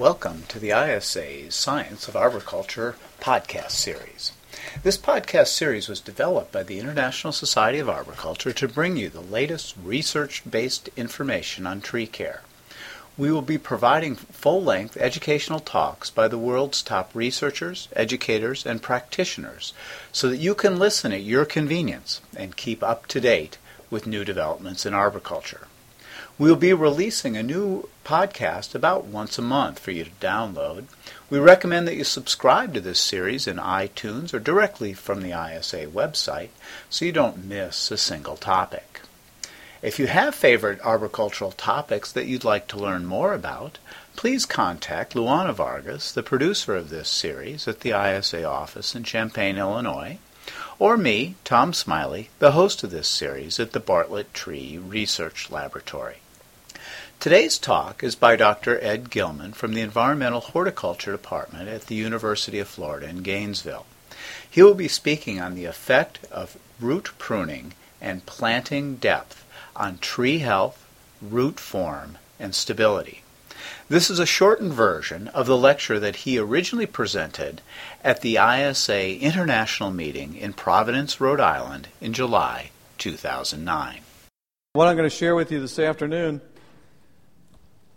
Welcome to the ISA's Science of Arboriculture podcast series. This podcast series was developed by the International Society of Arboriculture to bring you the latest research based information on tree care. We will be providing full length educational talks by the world's top researchers, educators, and practitioners so that you can listen at your convenience and keep up to date with new developments in arboriculture. We'll be releasing a new podcast about once a month for you to download. We recommend that you subscribe to this series in iTunes or directly from the ISA website so you don't miss a single topic. If you have favorite arboricultural topics that you'd like to learn more about, please contact Luana Vargas, the producer of this series, at the ISA office in Champaign, Illinois, or me, Tom Smiley, the host of this series at the Bartlett Tree Research Laboratory. Today's talk is by Dr. Ed Gilman from the Environmental Horticulture Department at the University of Florida in Gainesville. He will be speaking on the effect of root pruning and planting depth on tree health, root form, and stability. This is a shortened version of the lecture that he originally presented at the ISA International Meeting in Providence, Rhode Island in July 2009. What I'm going to share with you this afternoon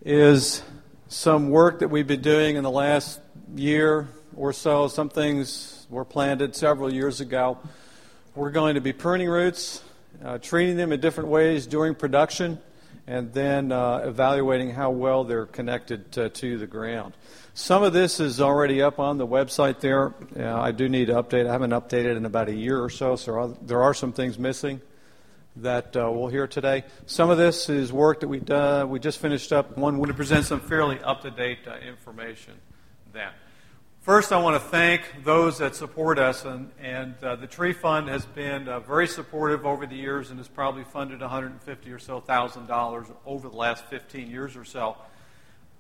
is some work that we've been doing in the last year or so. Some things were planted several years ago. We're going to be pruning roots, uh, treating them in different ways during production, and then uh, evaluating how well they're connected to, to, the ground. Some of this is already up on the website there. Uh, I do need to update. I haven't updated in about a year or so, so there are some things missing that uh, we'll hear today. Some of this is work that we done, we just finished up. One would present some fairly up to date uh, information then. First, I want to thank those that support us, and, and uh, the Tree Fund has been uh, very supportive over the years and has probably funded 150 or so thousand dollars over the last 15 years or so.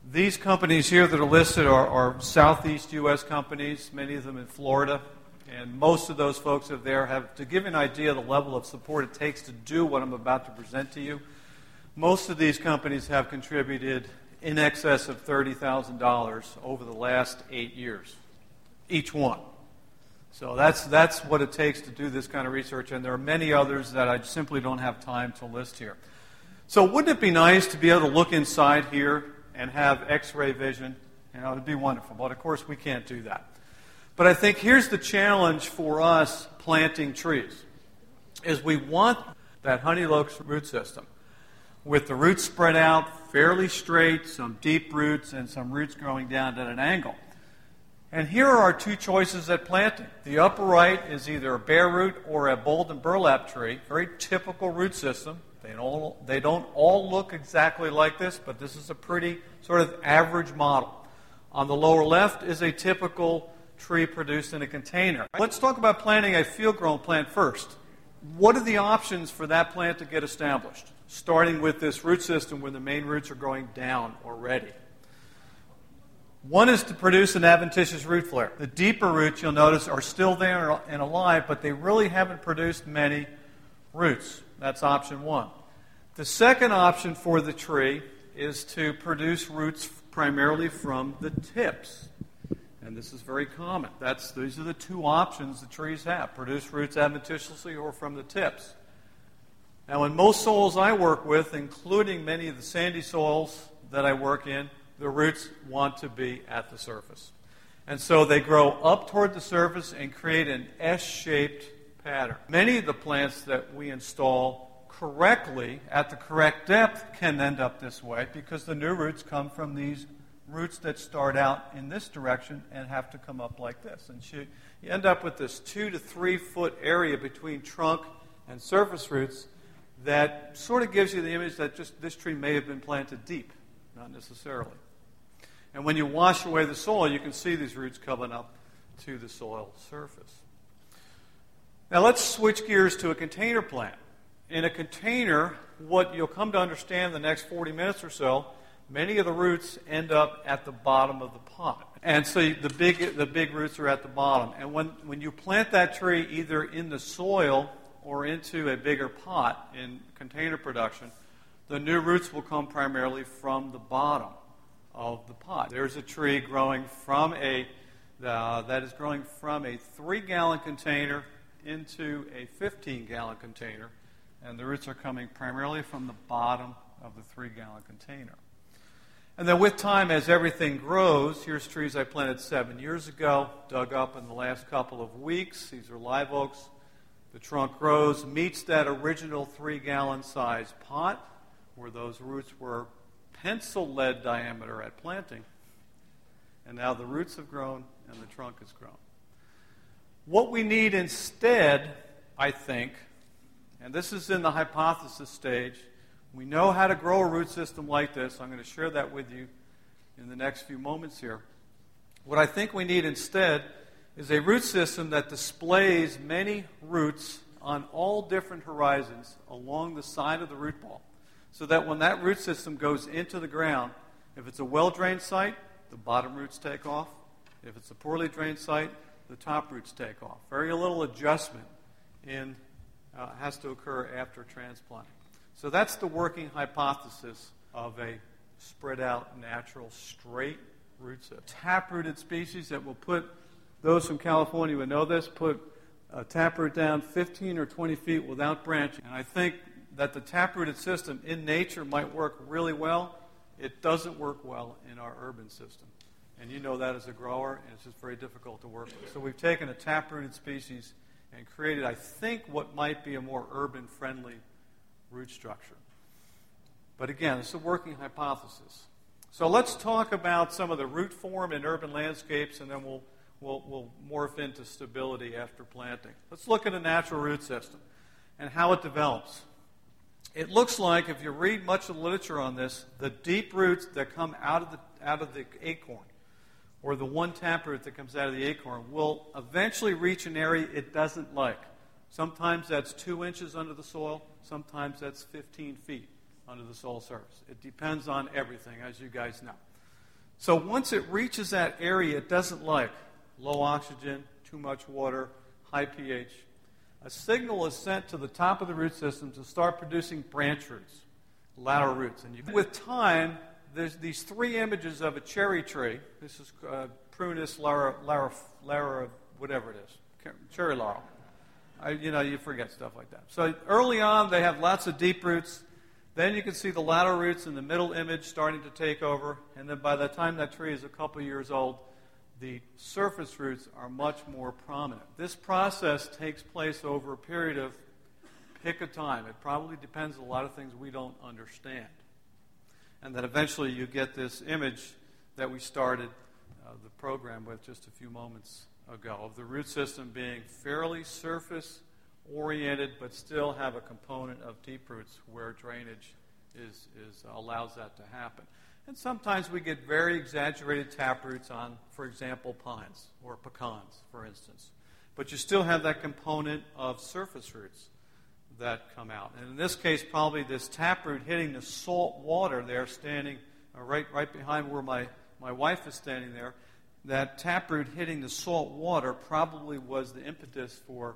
These companies here that are listed are, are Southeast U.S. companies, many of them in Florida, and most of those folks up there have, to give you an idea of the level of support it takes to do what I'm about to present to you, most of these companies have contributed in excess of $30,000 over the last eight years, each one. So that's, that's what it takes to do this kind of research, and there are many others that I simply don't have time to list here. So, wouldn't it be nice to be able to look inside here and have x ray vision? You know, it'd be wonderful, but of course we can't do that. But I think here's the challenge for us planting trees is we want that honey locust root system with the roots spread out fairly straight, some deep roots, and some roots growing down at an angle. And here are our two choices at planting. The upper right is either a bare root or a balled and burlap tree, very typical root system. They don't, they don't all look exactly like this, but this is a pretty sort of average model. On the lower left is a typical tree produced in a container. Let's talk about planting a field grown plant first. What are the options for that plant to get established? Starting with this root system where the main roots are going down already. One is to produce an adventitious root flare. The deeper roots, you'll notice, are still there and alive, but they really haven't produced many roots. That's option one. The second option for the tree is to produce roots primarily from the tips. And this is very common. That's, these are the two options the trees have produce roots adventitiously or from the tips. Now, in most soils I work with, including many of the sandy soils that I work in, the roots want to be at the surface. And so they grow up toward the surface and create an S shaped pattern. Many of the plants that we install correctly at the correct depth can end up this way because the new roots come from these roots that start out in this direction and have to come up like this. And you end up with this two to three foot area between trunk and surface roots that sort of gives you the image that just this tree may have been planted deep, not necessarily. And when you wash away the soil, you can see these roots coming up to the soil surface. Now let's switch gears to a container plant. In a container, what you'll come to understand the next 40 minutes or so, many of the roots end up at the bottom of the pot. And so the big, the big roots are at the bottom. And when, when you plant that tree either in the soil or into a bigger pot in container production, the new roots will come primarily from the bottom of the pot. There's a tree growing from a uh, that is growing from a three gallon container into a 15 gallon container, and the roots are coming primarily from the bottom of the three gallon container. And then with time, as everything grows, here's trees I planted seven years ago, dug up in the last couple of weeks. These are live oaks. The trunk grows, meets that original three gallon size pot where those roots were pencil lead diameter at planting. And now the roots have grown and the trunk has grown. What we need instead, I think, and this is in the hypothesis stage, we know how to grow a root system like this. I'm going to share that with you in the next few moments here. What I think we need instead is a root system that displays many roots on all different horizons along the side of the root ball so that when that root system goes into the ground, if it's a well drained site, the bottom roots take off. If it's a poorly drained site, the top roots take off. Very little adjustment in, uh, has to occur after transplanting. So that's the working hypothesis of a spread out, natural, straight root system. Taprooted species that will put, those from California would know this, put a taproot down 15 or 20 feet without branching. And I think that the taprooted system in nature might work really well. It doesn't work well in our urban system. And you know that as a grower, and it's just very difficult to work with. So we've taken a taprooted species and created, I think, what might be a more urban friendly root structure. But again, it's a working hypothesis. So let's talk about some of the root form in urban landscapes, and then we'll, we'll, we'll morph into stability after planting. Let's look at a natural root system and how it develops. It looks like, if you read much of the literature on this, the deep roots that come out of the, out of the acorn, or the one taproot that comes out of the acorn, will eventually reach an area it doesn't like. Sometimes that's two inches under the soil, sometimes that's 15 feet under the soil surface. It depends on everything, as you guys know. So once it reaches that area it doesn't like, low oxygen, too much water, high pH, a signal is sent to the top of the root system to start producing branch roots, lateral roots. And you, with time, there's these three images of a cherry tree. This is uh, Prunus lara, lara, lara, whatever it is, cherry laurel. I, you know, you forget stuff like that. So early on, they have lots of deep roots. Then you can see the lateral roots in the middle image starting to take over. And then by the time that tree is a couple years old, the surface roots are much more prominent. This process takes place over a period of pick a time. It probably depends on a lot of things we don't understand. And then eventually you get this image that we started uh, the program with just a few moments ago of the root system being fairly surface oriented, but still have a component of deep roots where drainage is, is allows that to happen. And sometimes we get very exaggerated taproots on, for example, pines or pecans, for instance. But you still have that component of surface roots that come out. And in this case, probably this taproot hitting the salt water there, standing uh, right, right behind where my, my wife is standing there, that taproot hitting the salt water probably was the impetus for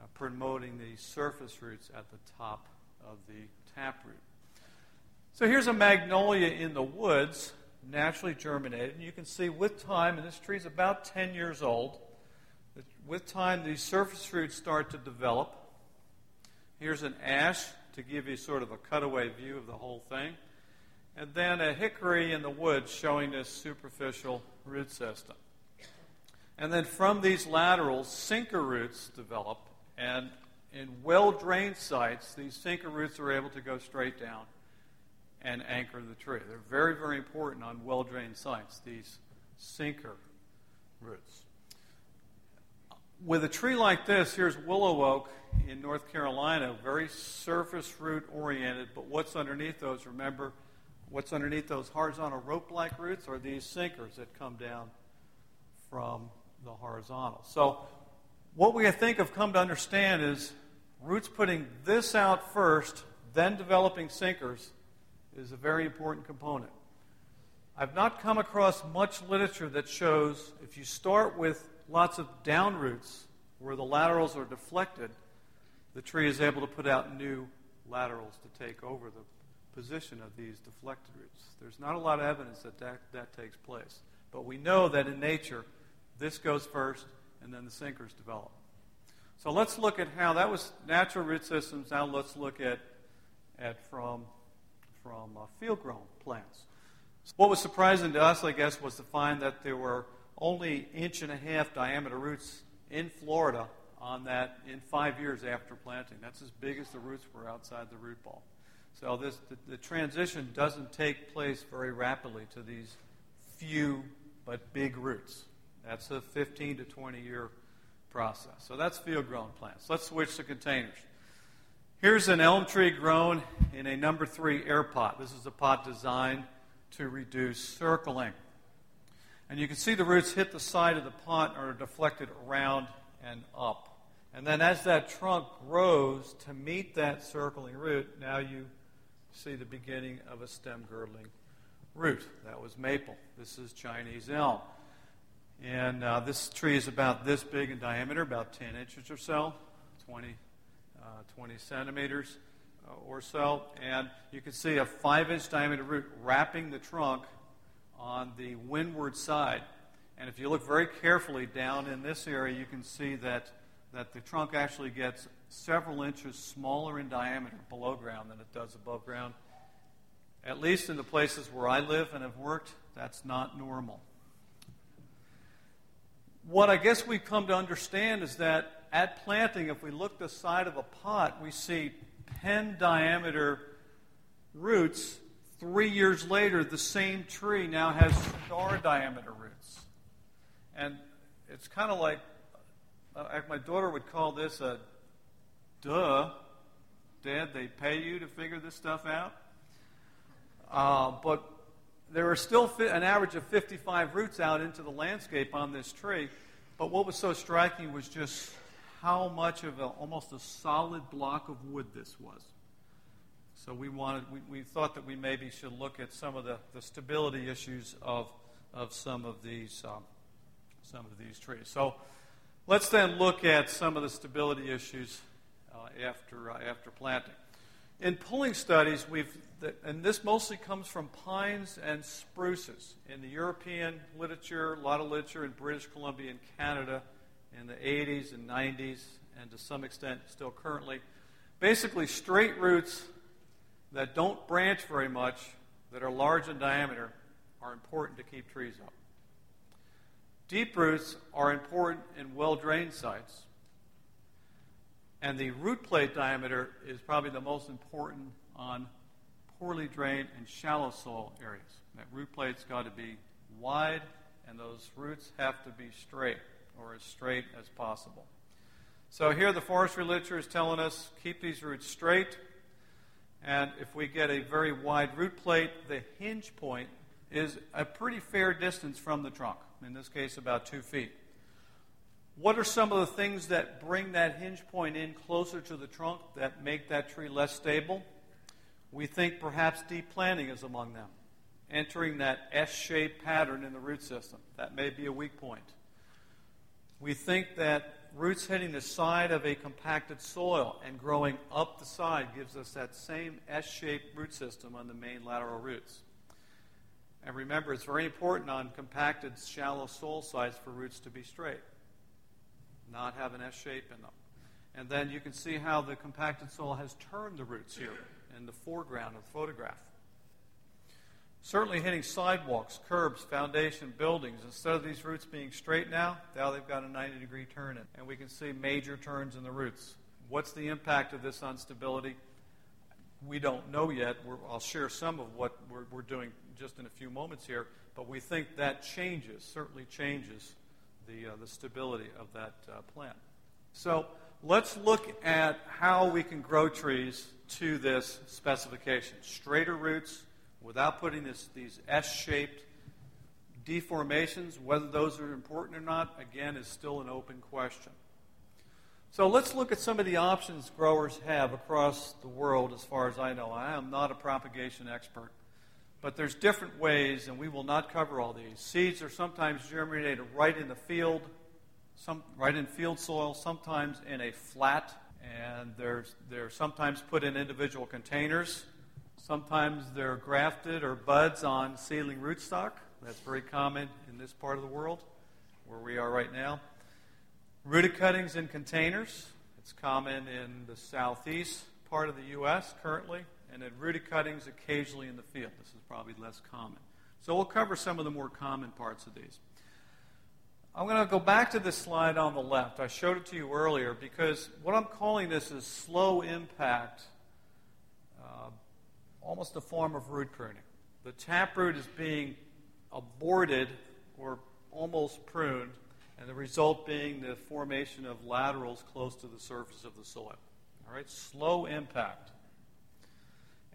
uh, promoting the surface roots at the top of the taproot. So here's a magnolia in the woods, naturally germinated. And you can see with time, and this tree is about 10 years old, with time these surface roots start to develop. Here's an ash to give you sort of a cutaway view of the whole thing. And then a hickory in the woods showing this superficial root system. And then from these laterals, sinker roots develop. And in well drained sites, these sinker roots are able to go straight down and anchor the tree. They're very, very important on well drained sites, these sinker roots. With a tree like this, here's willow oak in North Carolina, very surface root oriented, but what's underneath those, remember, what's underneath those horizontal rope like roots are these sinkers that come down from the horizontal. So, what we I think have come to understand is roots putting this out first, then developing sinkers, is a very important component. I've not come across much literature that shows if you start with lots of down roots where the laterals are deflected, the tree is able to put out new laterals to take over the position of these deflected roots. There's not a lot of evidence that that, that takes place. But we know that in nature, this goes first, and then the sinkers develop. So let's look at how that was natural root systems. Now let's look at, at from, from uh, field grown plants. What was surprising to us, I guess, was to find that there were only inch and a half diameter roots in Florida on that in five years after planting. That's as big as the roots were outside the root ball. So this, the, the transition doesn't take place very rapidly to these few but big roots. That's a 15 to 20 year process. So that's field grown plants. Let's switch to containers. Here's an elm tree grown in a number three air pot. This is a pot designed to reduce circling. And you can see the roots hit the side of the pot and are deflected around and up. And then as that trunk grows to meet that circling root, now you see the beginning of a stem girdling root. That was maple. This is Chinese elm. And uh, this tree is about this big in diameter, about 10 inches or so, 20, uh, 20 centimeters. Uh, or so, and you can see a five inch diameter root wrapping the trunk on the windward side. And if you look very carefully down in this area, you can see that, that the trunk actually gets several inches smaller in diameter below ground than it does above ground. At least in the places where I live and have worked, that's not normal. What I guess we've come to understand is that at planting, if we look the side of a pot, we see pen diameter roots, three years later, the same tree now has star diameter roots. And it's kind of like, uh, my daughter would call this a duh. Dad, they pay you to figure this stuff out? Uh, but there are still an average of 55 roots out into the landscape on this tree. But what was so striking was just how much of a, almost a solid block of wood this was. So we wanted, we, we thought that we maybe should look at some of the, the stability issues of, of some of these um, some of these trees. So let's then look at some of the stability issues after uh, after planting. In pulling studies, we've and this mostly comes from pines and spruces. In the European literature, a lot of literature in British Columbia and Canada, in the 80s and 90s, and to some extent still currently. Basically, straight roots that don't branch very much, that are large in diameter, are important to keep trees up. Deep roots are important in well drained sites. And the root plate diameter is probably the most important on poorly drained and shallow soil areas. That root plate's got to be wide, and those roots have to be straight or as straight as possible. So here the forestry literature is telling us keep these roots straight. And if we get a very wide root plate, the hinge point is a pretty fair distance from the trunk, in this case, about two feet. What are some of the things that bring that hinge point in closer to the trunk that make that tree less stable? We think perhaps deep planting is among them, entering that S shaped pattern in the root system. That may be a weak point. We think that roots hitting the side of a compacted soil and growing up the side gives us that same S shaped root system on the main lateral roots. And remember, it's very important on compacted, shallow soil sites for roots to be straight, not have an S shape in them. And then you can see how the compacted soil has turned the roots here in the foreground of the photograph. Certainly hitting sidewalks, curbs, foundation, buildings. Instead of these roots being straight now, now they've got a 90 degree turn in. And we can see major turns in the roots. What's the impact of this on stability? We don't know yet. We're, I'll share some of what we're, we're doing just in a few moments here, but we think that changes, certainly changes the, uh, the stability of that uh, plant. So let's look at how we can grow trees to this specification. Straighter roots, without putting this, these S shaped deformations, whether those are important or not, again, is still an open question. So let's look at some of the options growers have across the world as far as I know. I am not a propagation expert, but there's different ways, and we will not cover all these. Seeds are sometimes germinated right in the field, some, right in field soil, sometimes in a flat, and they're, they're sometimes put in individual containers. Sometimes they're grafted or buds on seedling rootstock. That's very common in this part of the world where we are right now. Rooted cuttings in containers. It's common in the southeast part of the U.S. currently, and then rooted cuttings occasionally in the field. This is probably less common. So we'll cover some of the more common parts of these. I'm going to go back to this slide on the left. I showed it to you earlier because what I'm calling this is slow impact, uh, almost a form of root pruning. The taproot is being aborted or almost pruned and the result being the formation of laterals close to the surface of the soil. All right, slow impact.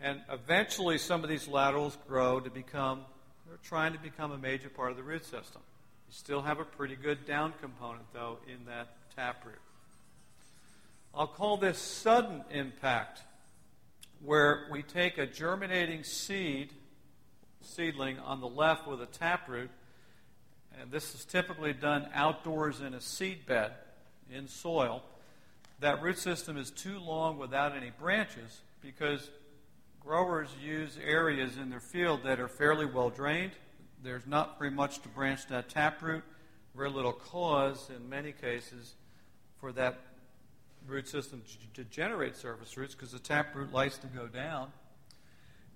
And eventually, some of these laterals grow to become, they're trying to become a major part of the root system. You still have a pretty good down component, though, in that taproot. I'll call this sudden impact, where we take a germinating seed, seedling on the left with a taproot, and this is typically done outdoors in a seed bed in soil, that root system is too long without any branches because growers use areas in their field that are fairly well drained. There's not very much to branch that taproot, very little cause in many cases for that root system to generate surface roots because the taproot likes to go down.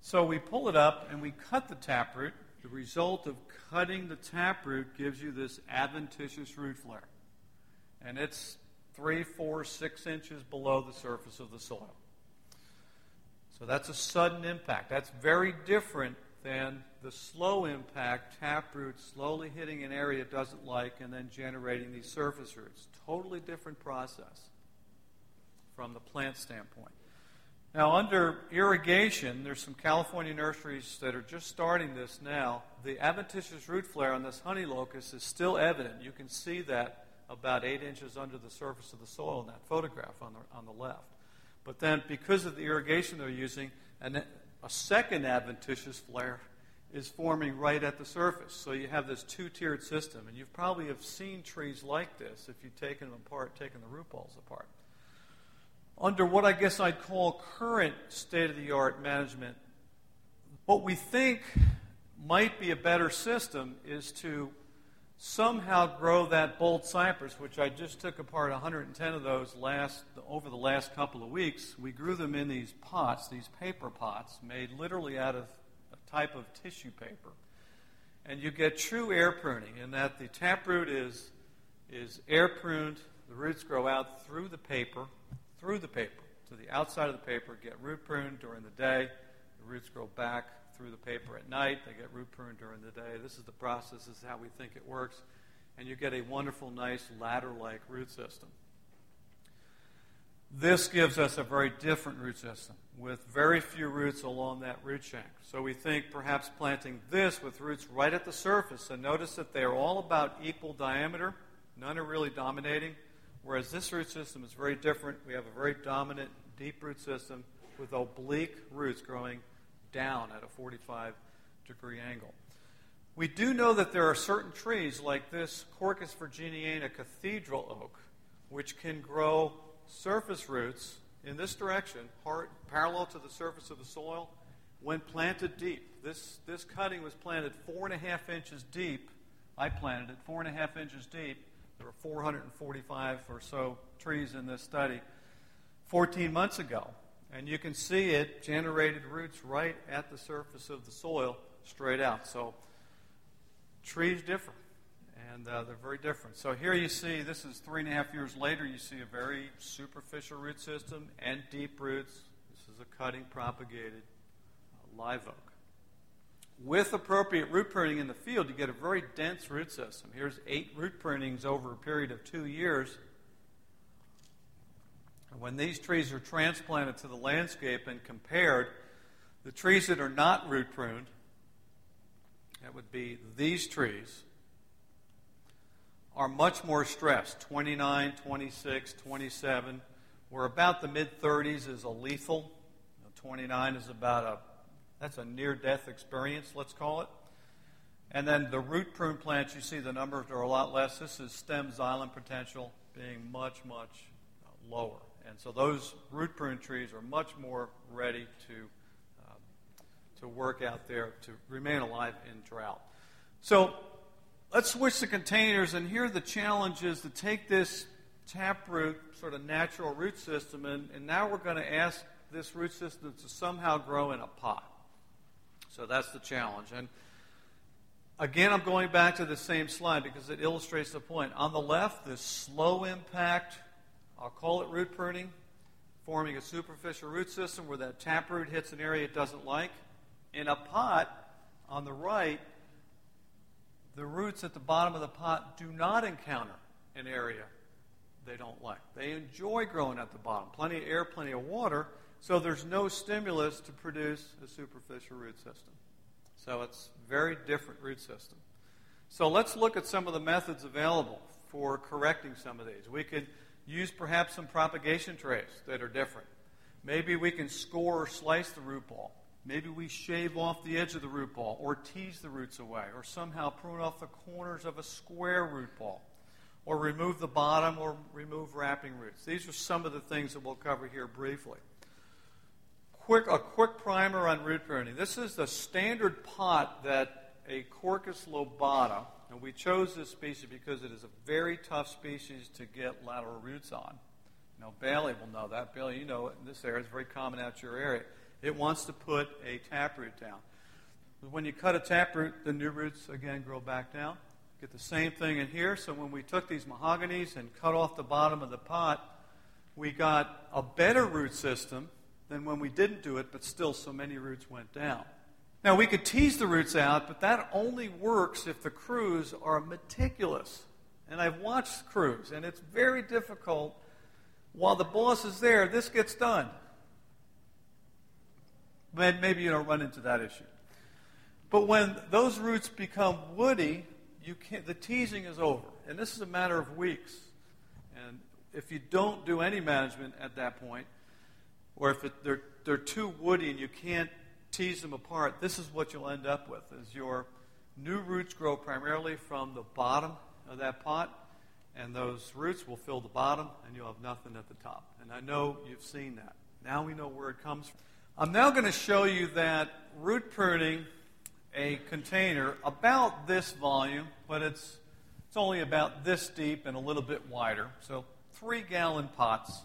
So we pull it up and we cut the taproot the result of cutting the taproot gives you this adventitious root flare. And it's three, four, six inches below the surface of the soil. So that's a sudden impact. That's very different than the slow impact taproot slowly hitting an area it doesn't like and then generating these surface roots. Totally different process from the plant standpoint. Now, under irrigation, there's some California nurseries that are just starting this now. The adventitious root flare on this honey locust is still evident. You can see that about eight inches under the surface of the soil in that photograph on the, on the left. But then, because of the irrigation they're using, and a second adventitious flare is forming right at the surface. So you have this two-tiered system, and you've probably have seen trees like this if you've taken them apart, taken the root balls apart under what I guess I'd call current state of the art management, what we think might be a better system is to somehow grow that bald cypress, which I just took apart 110 of those last over the last couple of weeks. We grew them in these pots, these paper pots, made literally out of a type of tissue paper. And you get true air pruning in that the taproot is, is air pruned, the roots grow out through the paper, through the paper to the outside of the paper, get root pruned during the day. The roots grow back through the paper at night. They get root pruned during the day. This is the process. This is how we think it works. And you get a wonderful, nice ladder like root system. This gives us a very different root system with very few roots along that root shank. So we think perhaps planting this with roots right at the surface. And notice that they are all about equal diameter, none are really dominating. Whereas this root system is very different. We have a very dominant deep root system with oblique roots growing down at a 45 degree angle. We do know that there are certain trees like this Quercus virginiana cathedral oak, which can grow surface roots in this direction, parallel to the surface of the soil, when planted deep. This, this cutting was planted four and a half inches deep. I planted it four and a half inches deep there were 445 or so trees in this study 14 months ago. And you can see it generated roots right at the surface of the soil straight out. So trees differ, and uh, they're very different. So here you see, this is three and a half years later, you see a very superficial root system and deep roots. This is a cutting propagated uh, live oak. With appropriate root pruning in the field, you get a very dense root system. Here's eight root prunings over a period of two years. When these trees are transplanted to the landscape and compared, the trees that are not root pruned that would be these trees, are much more stressed 29, 26, 27. Where about the mid 30s is a lethal. 29 is about a that's a near death experience, let's call it. And then the root prune plants, you see the numbers are a lot less. This is stem xylem potential being much, much lower. And so those root prune trees are much more ready to, uh, to work out there, to remain alive in drought. So let's switch to containers, and here the challenge is to take this taproot, sort of natural root system, and, and now we're going to ask this root system to somehow grow in a pot. So that's the challenge. And again, I'm going back to the same slide because it illustrates the point. On the left, this slow impact, I'll call it root pruning, forming a superficial root system where that taproot hits an area it doesn't like. In a pot, on the right, the roots at the bottom of the pot do not encounter an area they don't like. They enjoy growing at the bottom. Plenty of air, plenty of water, so there's no stimulus to produce a superficial root system. So it's very different root system. So let's look at some of the methods available for correcting some of these. We could use perhaps some propagation trays that are different. Maybe we can score or slice the root ball. Maybe we shave off the edge of the root ball or tease the roots away or somehow prune off the corners of a square root ball or remove the bottom or remove wrapping roots. These are some of the things that we'll cover here briefly quick, a quick primer on root pruning. This is the standard pot that a Quercus lobata, and we chose this species because it is a very tough species to get lateral roots on. You know, Bailey will know that. Bailey, you know it in this area. It's very common out your area. It wants to put a taproot down. When you cut a taproot, the new roots again grow back down. Get the same thing in here. So when we took these mahoganies and cut off the bottom of the pot, we got a better root system than when we didn't do it, but still so many roots went down. Now, we could tease the roots out, but that only works if the crews are meticulous. And I've watched crews, and it's very difficult. While the boss is there, this gets done. But maybe you don't run into that issue. But when those roots become woody, the teasing is over. And this is a matter of weeks. And if you don't do any management at that point, or if it, they're, they're too woody and you can't tease them apart, this is what you'll end up with, is your new roots grow primarily from the bottom of that pot, and those roots will fill the bottom, and you'll have nothing at the top. And I know you've seen that. Now we know where it comes from. I'm now going to show you that root pruning a container about this volume, but it's, it's only about this deep and a little bit wider. So three gallon pots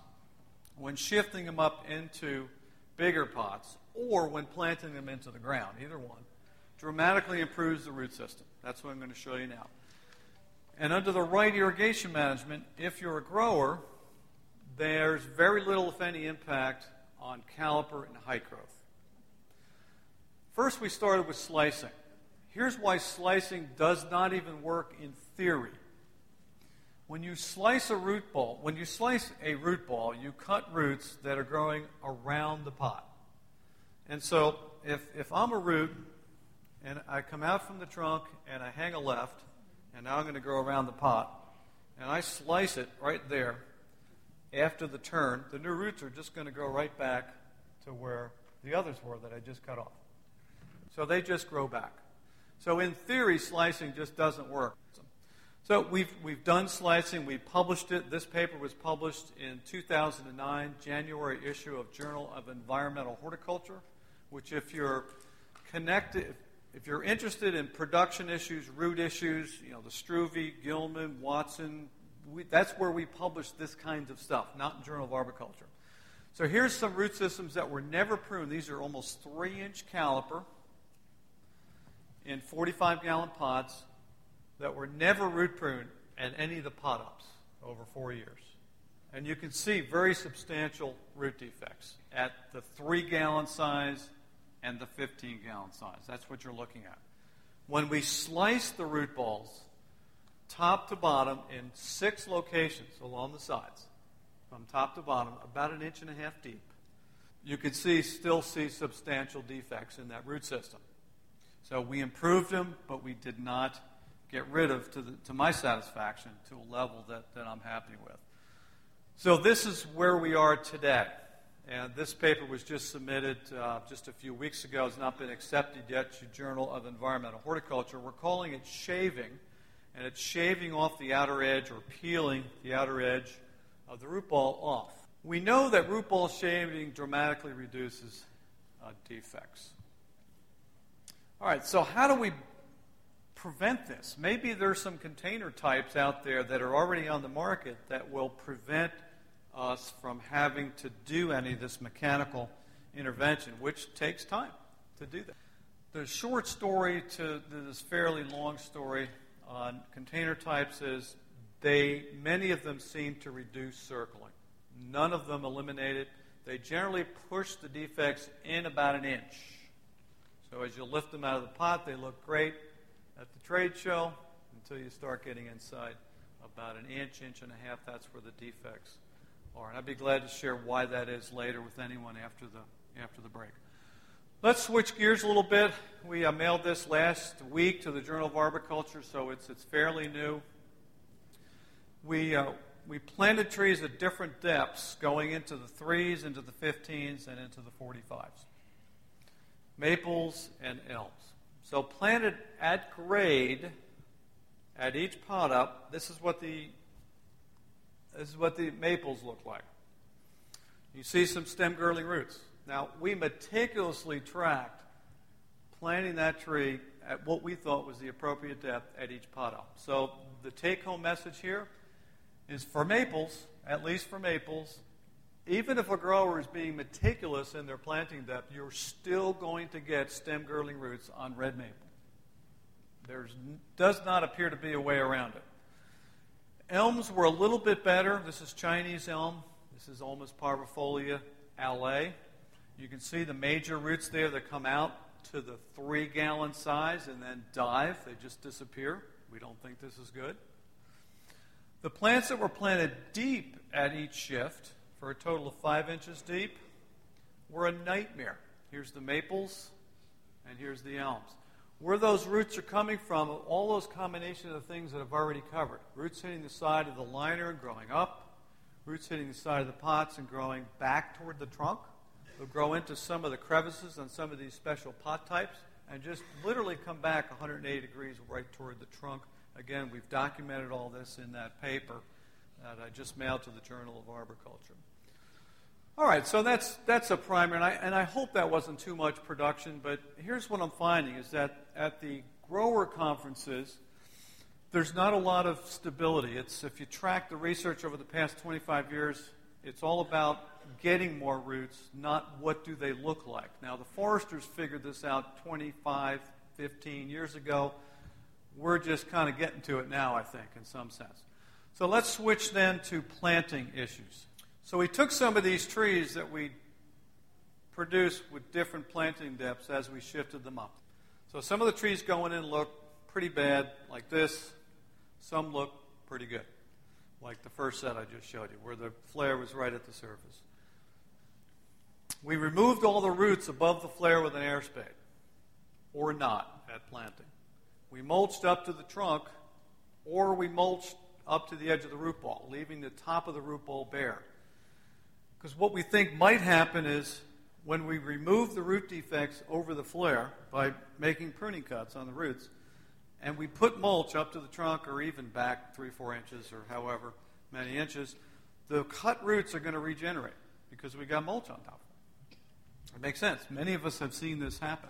when shifting them up into bigger pots or when planting them into the ground, either one, dramatically improves the root system. That's what I'm going to show you now. And under the right irrigation management, if you're a grower, there's very little, if any, impact on caliper and height growth. First, we started with slicing. Here's why slicing does not even work in theory. When you slice a root ball, when you slice a root ball, you cut roots that are growing around the pot. And so if, if I'm a root and I come out from the trunk and I hang a left, and now I'm going to grow around the pot, and I slice it right there after the turn, the new roots are just going to grow right back to where the others were that I just cut off. So they just grow back. So in theory, slicing just doesn't work. So we've, we've done slicing. We published it. This paper was published in 2009, January issue of Journal of Environmental Horticulture, which if you're connected, if you're interested in production issues, root issues, you know, the Struve, Gilman, Watson, we, that's where we publish this kind of stuff, not in Journal of Arboriculture. So here's some root systems that were never pruned. These are almost three inch caliper in 45 gallon pots that were never root pruned at any of the pot ups over four years. And you can see very substantial root defects at the three gallon size and the 15 gallon size. That's what you're looking at. When we slice the root balls, top to bottom, in six locations along the sides, from top to bottom, about an inch and a half deep, you can see still see substantial defects in that root system. So we improved them, but we did not get rid of, to, the, to my satisfaction, to a level that, that I'm happy with. So this is where we are today. And this paper was just submitted uh, just a few weeks ago. It's not been accepted yet to Journal of Environmental Horticulture. We're calling it shaving, and it's shaving off the outer edge or peeling the outer edge of the root ball off. We know that root ball shaving dramatically reduces uh, defects. All right, so how do we prevent this? Maybe there's some container types out there that are already on the market that will prevent us from having to do any of this mechanical intervention, which takes time to do that. The short story to this fairly long story on container types is they many of them seem to reduce circling. None of them eliminate it. They generally push the defects in about an inch. So as you lift them out of the pot, they look great at the trade show until you start getting inside about an inch, inch and a half. That's where the defects are. And I'd be glad to share why that is later with anyone after the, after the break. Let's switch gears a little bit. We uh, mailed this last week to the Journal of Arboriculture, so it's, it's fairly new. We, uh, we planted trees at different depths, going into the 3s, into the 15s, and into the 45s. Maples and elms. So planted at grade at each pot up, this is what the this is what the maples look like. You see some stem girdling roots. Now, we meticulously tracked planting that tree at what we thought was the appropriate depth at each pot up. So the take home message here is for maples, at least for maples, even if a grower is being meticulous in their planting depth, you're still going to get stem girdling roots on red maple. There does not appear to be a way around it. Elms were a little bit better. This is Chinese elm. This is Ulmus parvifolia Allée. You can see the major roots there that come out to the three gallon size and then dive. They just disappear. We don't think this is good. The plants that were planted deep at each shift, for a total of five inches deep, were a nightmare. Here's the maples, and here's the elms. Where those roots are coming from, all those combinations of things that I've already covered. Roots hitting the side of the liner and growing up, roots hitting the side of the pots and growing back toward the trunk. They'll grow into some of the crevices on some of these special pot types and just literally come back 180 degrees right toward the trunk. Again, we've documented all this in that paper that I just mailed to the Journal of Arboriculture. All right, so that's that's a primer, and I and I hope that wasn't too much production. But here's what I'm finding: is that at the grower conferences, there's not a lot of stability. It's if you track the research over the past 25 years, it's all about getting more roots, not what do they look like. Now the foresters figured this out 25, 15 years ago. We're just kind of getting to it now, I think, in some sense. So let's switch then to planting issues. So we took some of these trees that we produced with different planting depths as we shifted them up. So some of the trees going in look pretty bad, like this. Some look pretty good, like the first set I just showed you, where the flare was right at the surface. We removed all the roots above the flare with an air spade, or not, at planting. We mulched up to the trunk, or we mulched up to the edge of the root ball, leaving the top of the root ball bare. Because what we think might happen is when we remove the root defects over the flare by making pruning cuts on the roots, and we put mulch up to the trunk or even back three, four inches or however many inches, the cut roots are going to regenerate because we got mulch on top of them. It makes sense. Many of us have seen this happen,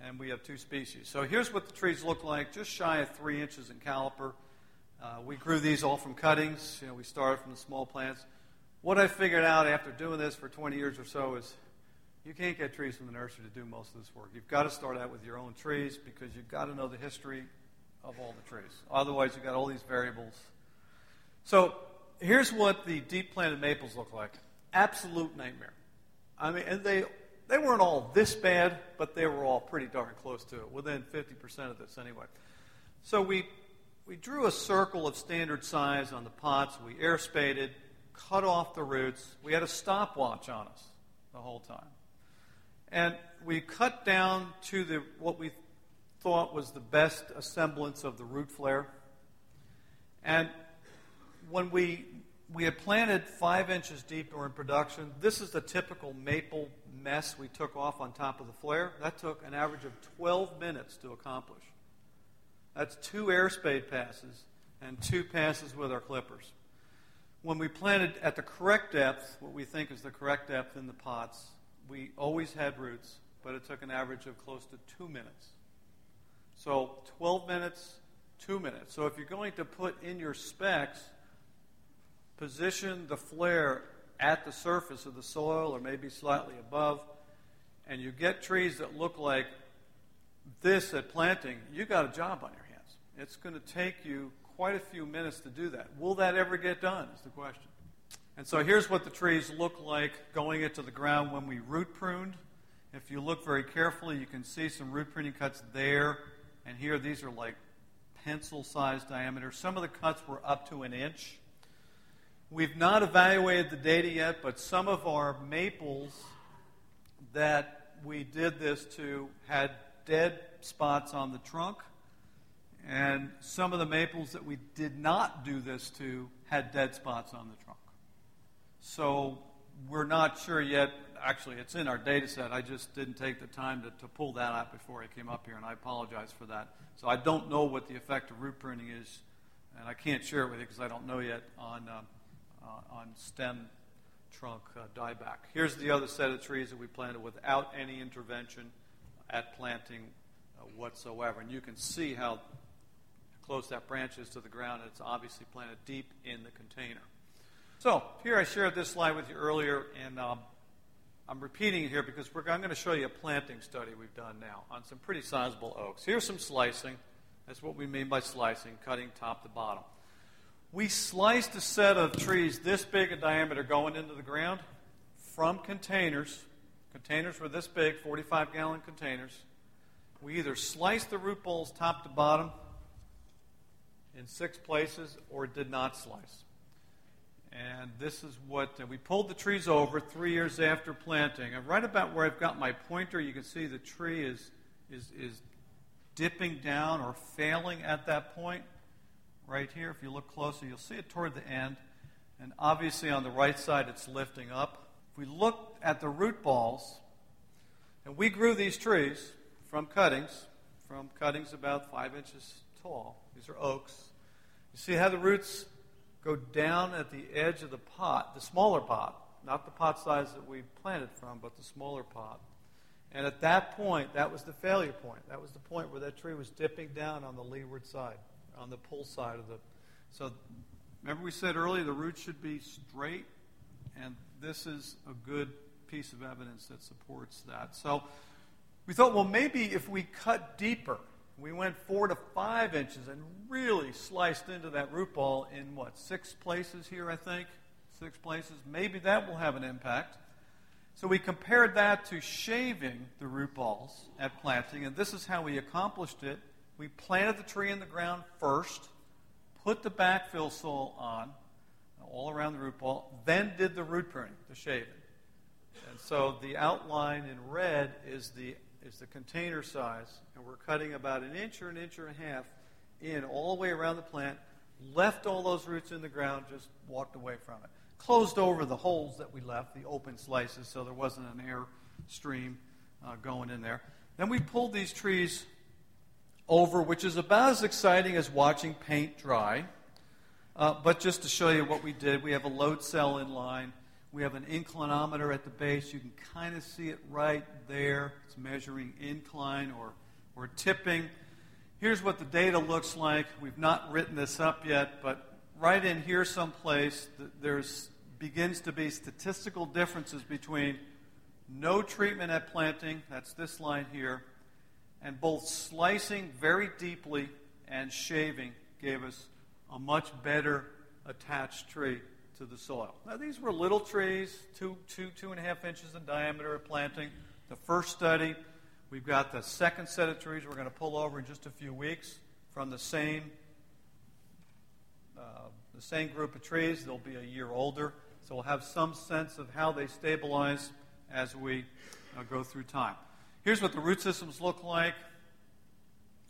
and we have two species. So here's what the trees look like, just shy of three inches in caliper. Uh, we grew these all from cuttings. You know, we started from the small plants. What I figured out after doing this for 20 years or so is you can't get trees from the nursery to do most of this work. You've got to start out with your own trees because you've got to know the history of all the trees. Otherwise, you've got all these variables. So here's what the deep planted maples look like. Absolute nightmare. I mean, and they they weren't all this bad, but they were all pretty darn close to it, within 50% of this anyway. So we we drew a circle of standard size on the pots. We air spaded cut off the roots. We had a stopwatch on us the whole time. And we cut down to the what we thought was the best semblance of the root flare. And when we, we had planted five inches deep or in production, this is the typical maple mess we took off on top of the flare. That took an average of 12 minutes to accomplish. That's two air spade passes and two passes with our clippers. When we planted at the correct depth, what we think is the correct depth in the pots, we always had roots, but it took an average of close to two minutes. So 12 minutes, two minutes. So if you're going to put in your specs, position the flare at the surface of the soil or maybe slightly above, and you get trees that look like this at planting, you got a job on your hands. It's going to take you quite a few minutes to do that. Will that ever get done? Is the question. And so here's what the trees look like going into the ground when we root pruned. If you look very carefully, you can see some root pruning cuts there and here. These are like pencil sized diameter. Some of the cuts were up to an inch. We've not evaluated the data yet, but some of our maples that we did this to had dead spots on the trunk and some of the maples that we did not do this to had dead spots on the trunk. So we're not sure yet. Actually, it's in our data set. I just didn't take the time to, to pull that out before I came up here, and I apologize for that. So I don't know what the effect of root pruning is, and I can't share it with you because I don't know yet on, uh, uh, on stem trunk uh, dieback. Here's the other set of trees that we planted without any intervention at planting uh, whatsoever. And you can see how close that branch is to the ground. It's obviously planted deep in the container. So here I shared this slide with you earlier, and um, I'm repeating it here because I'm going to show you a planting study we've done now on some pretty sizable oaks. Here's some slicing. That's what we mean by slicing, cutting top to bottom. We sliced a set of trees this big in diameter going into the ground from containers. Containers were this big, 45 gallon containers. We either sliced the root balls top to bottom in six places or did not slice. And this is what uh, we pulled the trees over three years after planting. And right about where I've got my pointer, you can see the tree is, is, is dipping down or failing at that point. Right here, if you look closer, you'll see it toward the end. And obviously, on the right side, it's lifting up. If we look at the root balls, and we grew these trees from cuttings, from cuttings about five inches tall. These are oaks. See how the roots go down at the edge of the pot, the smaller pot, not the pot size that we planted from, but the smaller pot. And at that point, that was the failure point. That was the point where that tree was dipping down on the leeward side, on the pull side of the. So, remember we said earlier the roots should be straight, and this is a good piece of evidence that supports that. So, we thought, well, maybe if we cut deeper, we went four to five inches and really sliced into that root ball in what, six places here, I think? Six places. Maybe that will have an impact. So we compared that to shaving the root balls at planting, and this is how we accomplished it. We planted the tree in the ground first, put the backfill soil on uh, all around the root ball, then did the root pruning, the shaving. And so the outline in red is the is the container size, and we're cutting about an inch or an inch and a half in all the way around the plant, left all those roots in the ground, just walked away from it. Closed over the holes that we left, the open slices, so there wasn't an air stream uh, going in there. Then we pulled these trees over, which is about as exciting as watching paint dry. Uh, but just to show you what we did, we have a load cell in line. We have an inclinometer at the base. You can kind of see it right there. It's measuring incline or, or tipping. Here's what the data looks like. We've not written this up yet, but right in here someplace, there's begins to be statistical differences between no treatment at planting, that's this line here, and both slicing very deeply and shaving gave us a much better attached tree to the soil. Now, these were little trees, two, two, two and a half inches in diameter of planting. The first study, we've got the second set of trees we're going to pull over in just a few weeks from the same, uh, the same group of trees. They'll be a year older, so we'll have some sense of how they stabilize as we uh, go through time. Here's what the root systems look like.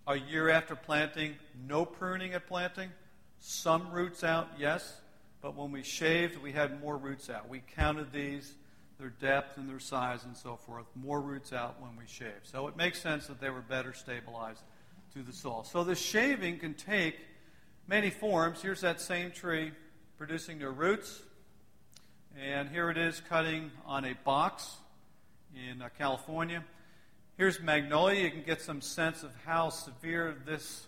a year after planting, no pruning at planting. Some roots out, yes, but when we shaved, we had more roots out. We counted these, their depth and their size and so forth, more roots out when we shaved. So it makes sense that they were better stabilized to the soil. So the shaving can take many forms. Here's that same tree producing their roots. And here it is cutting on a box in uh, California. Here's magnolia. You can get some sense of how severe this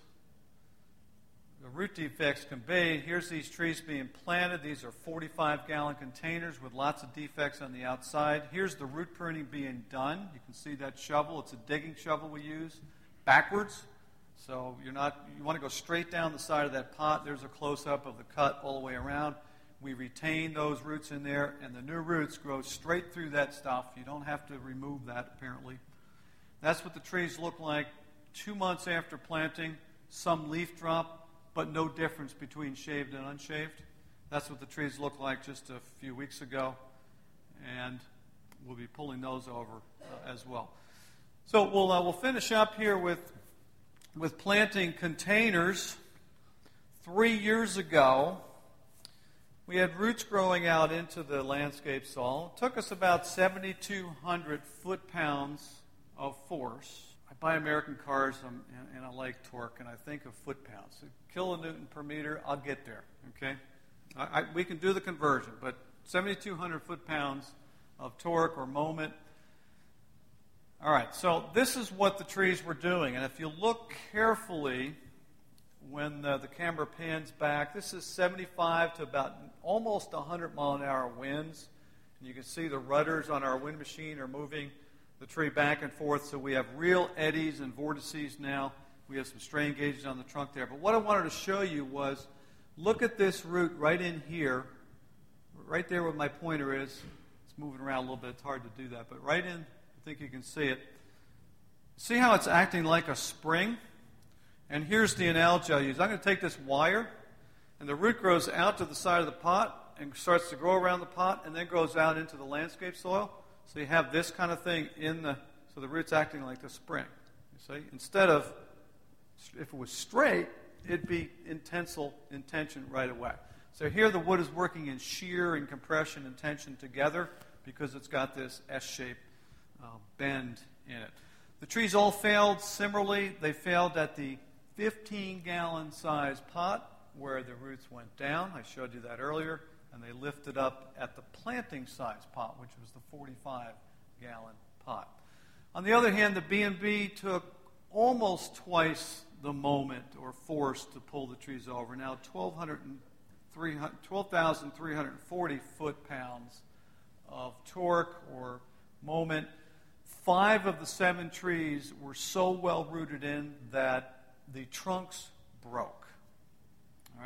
root defects can be. Here's these trees being planted. These are 45 gallon containers with lots of defects on the outside. Here's the root pruning being done. You can see that shovel. It's a digging shovel we use backwards. So you're not you want to go straight down the side of that pot. There's a close up of the cut all the way around. We retain those roots in there, and the new roots grow straight through that stuff. You don't have to remove that apparently. That's what the trees look like two months after planting. Some leaf drop, but no difference between shaved and unshaved. That's what the trees looked like just a few weeks ago, and we'll be pulling those over uh, as well. So we'll, uh, we'll finish up here with, with planting containers. Three years ago, we had roots growing out into the landscape soil. It took us about 7,200 foot pounds of force buy American cars um, and, and, I like torque, and I think of foot pounds. So kilonewton per meter, I'll get there. Okay, I, I, we can do the conversion, but 7,200 foot pounds of torque or moment. All right, so this is what the trees were doing, and if you look carefully when the, the camera pans back, this is 75 to about almost 100 mile an hour winds, and you can see the rudders on our wind machine are moving the tree back and forth. So we have real eddies and vortices now. We have some strain gauges on the trunk there. But what I wanted to show you was look at this root right in here, right there where my pointer is. It's moving around a little bit. It's hard to do that. But right in, I think you can see it. See how it's acting like a spring? And here's the analogy I'll use. I'm going to take this wire, and the root grows out to the side of the pot and starts to grow around the pot and then grows out into the landscape soil. So you have this kind of thing in the, so the root's acting like the spring. You see? Instead of, if it was straight, it'd be in tensile, in tension right away. So here the wood is working in shear and compression and tension together because it's got this S-shaped uh, bend in it. The trees all failed similarly. They failed at the 15 gallon size pot where the roots went down. I showed you that earlier and they lifted up at the planting size pot, which was the 45 gallon pot. On the other hand, the B&B took almost twice the moment or force to pull the trees over. Now 12,340 foot pounds of torque or moment. Five of the seven trees were so well rooted in that the trunks broke.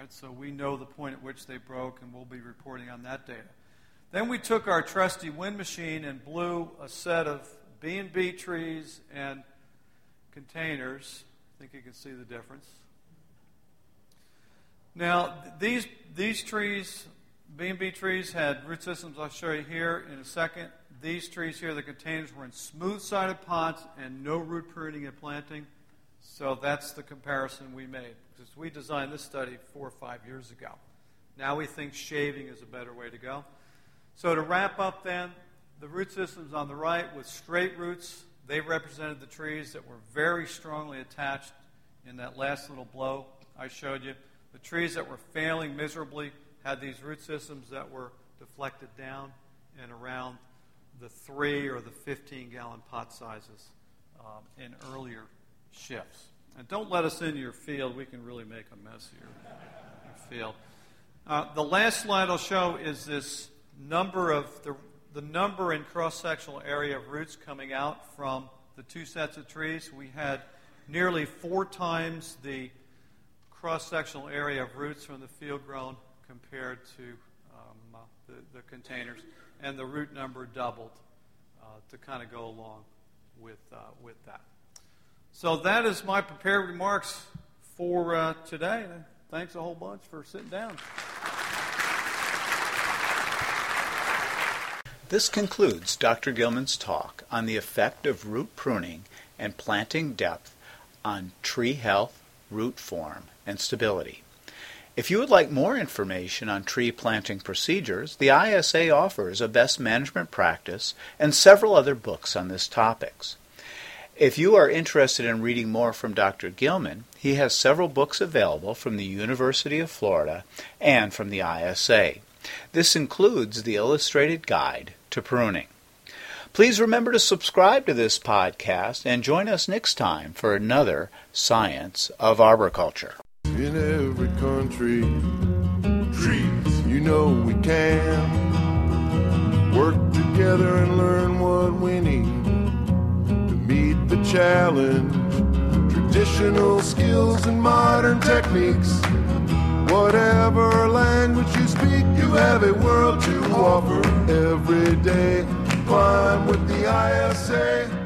So we know the point at which they broke, and we'll be reporting on that data. Then we took our trusty wind machine and blew a set of B&B trees and containers. I think you can see the difference. Now, these, these trees, B&B trees, had root systems I'll show you here in a second. These trees here, the containers, were in smooth-sided pots and no root pruning and planting. So that's the comparison we made. Because we designed this study four or five years ago. Now we think shaving is a better way to go. So to wrap up then, the root systems on the right with straight roots, they represented the trees that were very strongly attached in that last little blow I showed you. The trees that were failing miserably had these root systems that were deflected down and around the 3 or the 15 gallon pot sizes um, in earlier shifts. And don't let us into your field. We can really make a mess of your, field. Uh, the last slide I'll show is this number of the, the number and cross sectional area of roots coming out from the two sets of trees. We had nearly four times the cross sectional area of roots from the field grown compared to um, uh, the, the, containers, and the root number doubled uh, to kind of go along with, uh, with that. So that is my prepared remarks for uh, today. Thanks a whole bunch for sitting down. This concludes Dr. Gilman's talk on the effect of root pruning and planting depth on tree health, root form, and stability. If you would like more information on tree planting procedures, the ISA offers a best management practice and several other books on this topics. If you are interested in reading more from Dr. Gilman, he has several books available from the University of Florida and from the ISA. This includes the Illustrated Guide to Pruning. Please remember to subscribe to this podcast and join us next time for another Science of Arboriculture. In every country, trees, you know we can work together and learn what we need challenge. Traditional skills and modern techniques. Whatever language you speak, you have a world to offer every day. Climb with the ISA.